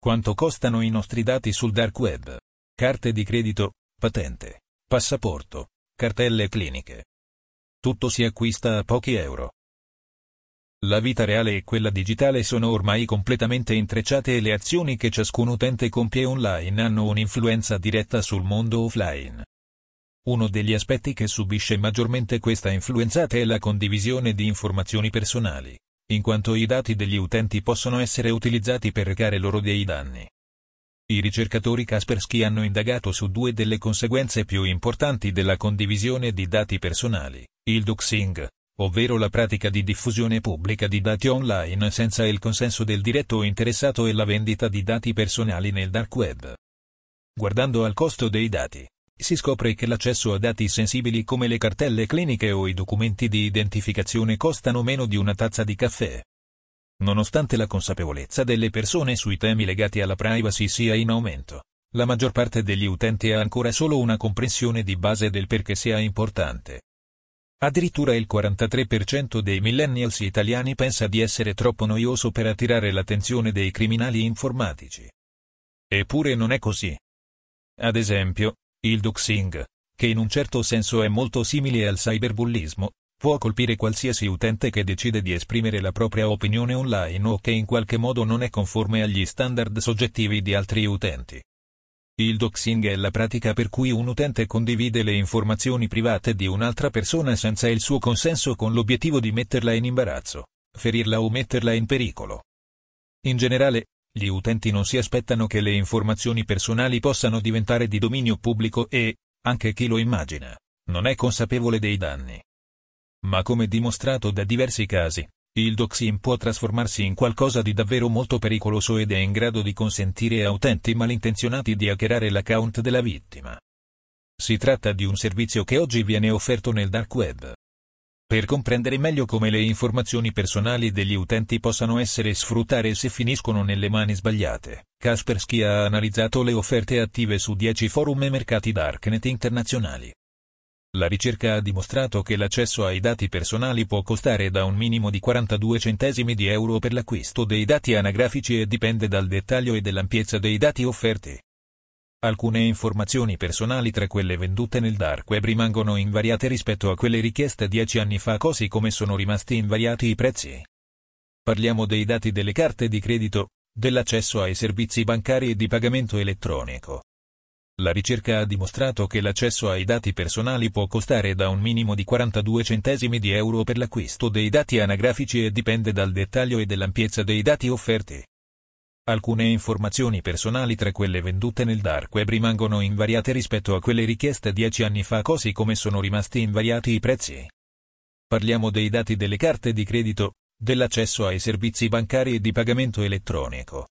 Quanto costano i nostri dati sul dark web? Carte di credito, patente, passaporto, cartelle cliniche. Tutto si acquista a pochi euro. La vita reale e quella digitale sono ormai completamente intrecciate e le azioni che ciascun utente compie online hanno un'influenza diretta sul mondo offline. Uno degli aspetti che subisce maggiormente questa influenzata è la condivisione di informazioni personali in quanto i dati degli utenti possono essere utilizzati per recare loro dei danni. I ricercatori Kaspersky hanno indagato su due delle conseguenze più importanti della condivisione di dati personali, il doxing, ovvero la pratica di diffusione pubblica di dati online senza il consenso del diretto interessato e la vendita di dati personali nel dark web. Guardando al costo dei dati, si scopre che l'accesso a dati sensibili come le cartelle cliniche o i documenti di identificazione costano meno di una tazza di caffè. Nonostante la consapevolezza delle persone sui temi legati alla privacy sia in aumento, la maggior parte degli utenti ha ancora solo una comprensione di base del perché sia importante. Addirittura il 43% dei millennials italiani pensa di essere troppo noioso per attirare l'attenzione dei criminali informatici. Eppure non è così. Ad esempio, il doxing, che in un certo senso è molto simile al cyberbullismo, può colpire qualsiasi utente che decide di esprimere la propria opinione online o che in qualche modo non è conforme agli standard soggettivi di altri utenti. Il doxing è la pratica per cui un utente condivide le informazioni private di un'altra persona senza il suo consenso con l'obiettivo di metterla in imbarazzo, ferirla o metterla in pericolo. In generale, gli utenti non si aspettano che le informazioni personali possano diventare di dominio pubblico e, anche chi lo immagina, non è consapevole dei danni. Ma come dimostrato da diversi casi, il doxing può trasformarsi in qualcosa di davvero molto pericoloso ed è in grado di consentire a utenti malintenzionati di hackerare l'account della vittima. Si tratta di un servizio che oggi viene offerto nel dark web. Per comprendere meglio come le informazioni personali degli utenti possano essere sfruttate se finiscono nelle mani sbagliate, Kaspersky ha analizzato le offerte attive su 10 forum e mercati darknet internazionali. La ricerca ha dimostrato che l'accesso ai dati personali può costare da un minimo di 42 centesimi di euro per l'acquisto dei dati anagrafici e dipende dal dettaglio e dell'ampiezza dei dati offerti. Alcune informazioni personali tra quelle vendute nel dark web rimangono invariate rispetto a quelle richieste dieci anni fa così come sono rimasti invariati i prezzi. Parliamo dei dati delle carte di credito, dell'accesso ai servizi bancari e di pagamento elettronico. La ricerca ha dimostrato che l'accesso ai dati personali può costare da un minimo di 42 centesimi di euro per l'acquisto dei dati anagrafici e dipende dal dettaglio e dell'ampiezza dei dati offerti. Alcune informazioni personali tra quelle vendute nel dark web rimangono invariate rispetto a quelle richieste dieci anni fa così come sono rimasti invariati i prezzi. Parliamo dei dati delle carte di credito, dell'accesso ai servizi bancari e di pagamento elettronico.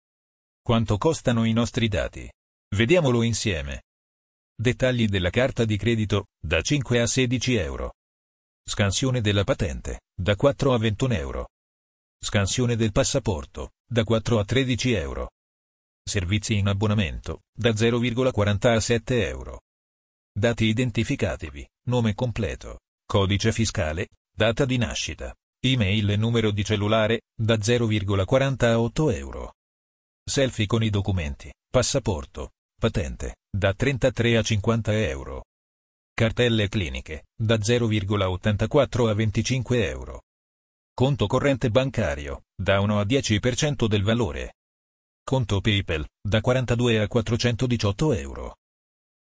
Quanto costano i nostri dati? Vediamolo insieme. Dettagli della carta di credito, da 5 a 16 euro. Scansione della patente, da 4 a 21 euro. Scansione del passaporto, da 4 a 13 euro. Servizi in abbonamento, da 0,40 a 7 euro. Dati identificativi, nome completo, codice fiscale, data di nascita, email e numero di cellulare, da 0,40 a 8 euro. Selfie con i documenti, passaporto, patente, da 33 a 50 euro. Cartelle cliniche, da 0,84 a 25 euro. Conto corrente bancario, da 1 a 10% del valore. Conto PayPal, da 42 a 418 euro.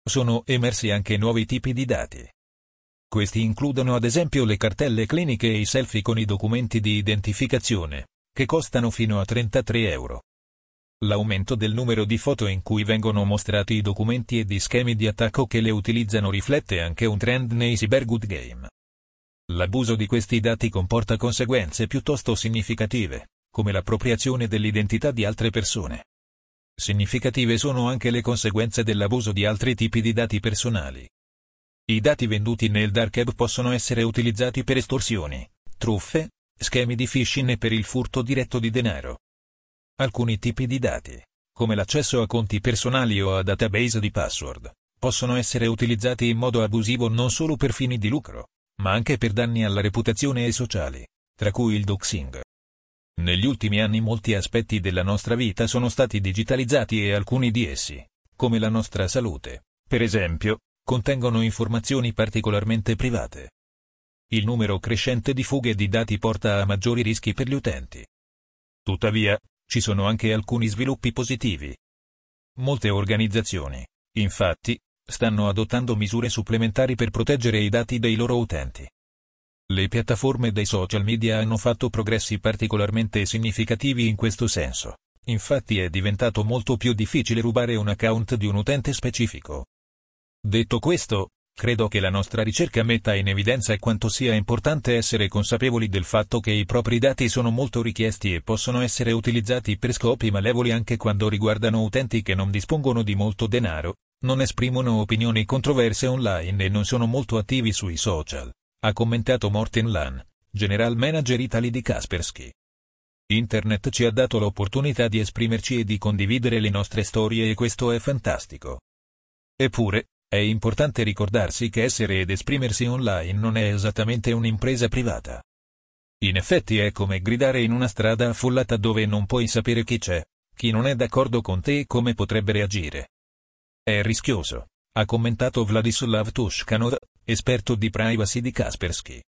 Sono emersi anche nuovi tipi di dati. Questi includono ad esempio le cartelle cliniche e i selfie con i documenti di identificazione, che costano fino a 33 euro. L'aumento del numero di foto in cui vengono mostrati i documenti e di schemi di attacco che le utilizzano riflette anche un trend nei cybergood game. L'abuso di questi dati comporta conseguenze piuttosto significative, come l'appropriazione dell'identità di altre persone. Significative sono anche le conseguenze dell'abuso di altri tipi di dati personali. I dati venduti nel dark web possono essere utilizzati per estorsioni, truffe, schemi di phishing e per il furto diretto di denaro. Alcuni tipi di dati, come l'accesso a conti personali o a database di password, possono essere utilizzati in modo abusivo non solo per fini di lucro, ma anche per danni alla reputazione e sociali, tra cui il doxing. Negli ultimi anni molti aspetti della nostra vita sono stati digitalizzati e alcuni di essi, come la nostra salute, per esempio, contengono informazioni particolarmente private. Il numero crescente di fughe di dati porta a maggiori rischi per gli utenti. Tuttavia, ci sono anche alcuni sviluppi positivi. Molte organizzazioni, infatti, stanno adottando misure supplementari per proteggere i dati dei loro utenti. Le piattaforme dei social media hanno fatto progressi particolarmente significativi in questo senso. Infatti è diventato molto più difficile rubare un account di un utente specifico. Detto questo, credo che la nostra ricerca metta in evidenza quanto sia importante essere consapevoli del fatto che i propri dati sono molto richiesti e possono essere utilizzati per scopi malevoli anche quando riguardano utenti che non dispongono di molto denaro, non esprimono opinioni controverse online e non sono molto attivi sui social, ha commentato Morten Lan, General Manager Italy di Kaspersky. Internet ci ha dato l'opportunità di esprimerci e di condividere le nostre storie e questo è fantastico. Eppure, è importante ricordarsi che essere ed esprimersi online non è esattamente un'impresa privata. In effetti è come gridare in una strada affollata dove non puoi sapere chi c'è, chi non è d'accordo con te e come potrebbe reagire. È rischioso, ha commentato Vladislav Tushkanov, esperto di privacy di Kaspersky.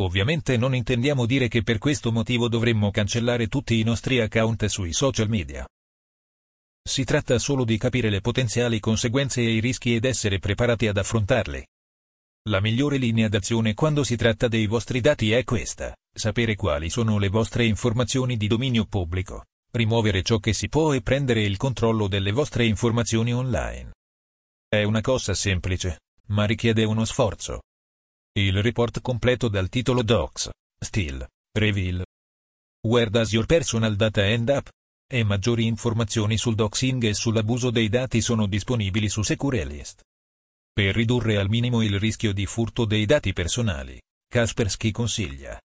Ovviamente non intendiamo dire che per questo motivo dovremmo cancellare tutti i nostri account sui social media. Si tratta solo di capire le potenziali conseguenze e i rischi ed essere preparati ad affrontarli. La migliore linea d'azione quando si tratta dei vostri dati è questa, sapere quali sono le vostre informazioni di dominio pubblico, rimuovere ciò che si può e prendere il controllo delle vostre informazioni online. È una cosa semplice, ma richiede uno sforzo. Il report completo dal titolo Docs, Still, Reveal. Where does your personal data end up? E maggiori informazioni sul doxing e sull'abuso dei dati sono disponibili su Securelist. Per ridurre al minimo il rischio di furto dei dati personali, Kaspersky consiglia.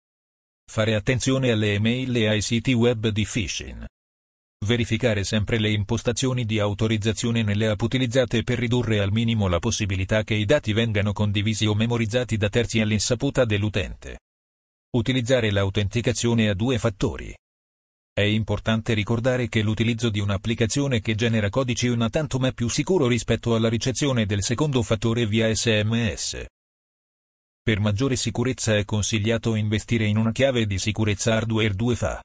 Fare attenzione alle email e ai siti web di phishing. Verificare sempre le impostazioni di autorizzazione nelle app utilizzate per ridurre al minimo la possibilità che i dati vengano condivisi o memorizzati da terzi all'insaputa dell'utente. Utilizzare l'autenticazione a due fattori. È importante ricordare che l'utilizzo di un'applicazione che genera codici una tantum è più sicuro rispetto alla ricezione del secondo fattore via SMS. Per maggiore sicurezza è consigliato investire in una chiave di sicurezza hardware 2FA.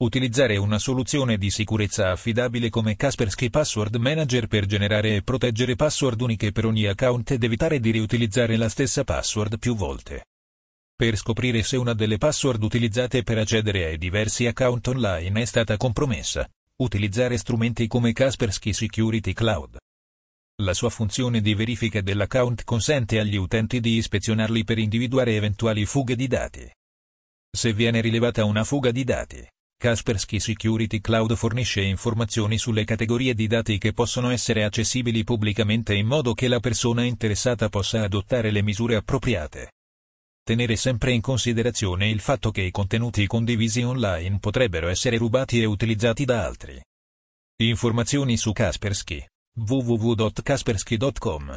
Utilizzare una soluzione di sicurezza affidabile come Kaspersky Password Manager per generare e proteggere password uniche per ogni account ed evitare di riutilizzare la stessa password più volte. Per scoprire se una delle password utilizzate per accedere ai diversi account online è stata compromessa, utilizzare strumenti come Kaspersky Security Cloud. La sua funzione di verifica dell'account consente agli utenti di ispezionarli per individuare eventuali fughe di dati. Se viene rilevata una fuga di dati, Kaspersky Security Cloud fornisce informazioni sulle categorie di dati che possono essere accessibili pubblicamente in modo che la persona interessata possa adottare le misure appropriate. Tenere sempre in considerazione il fatto che i contenuti condivisi online potrebbero essere rubati e utilizzati da altri. Informazioni su Kaspersky www.kaspersky.com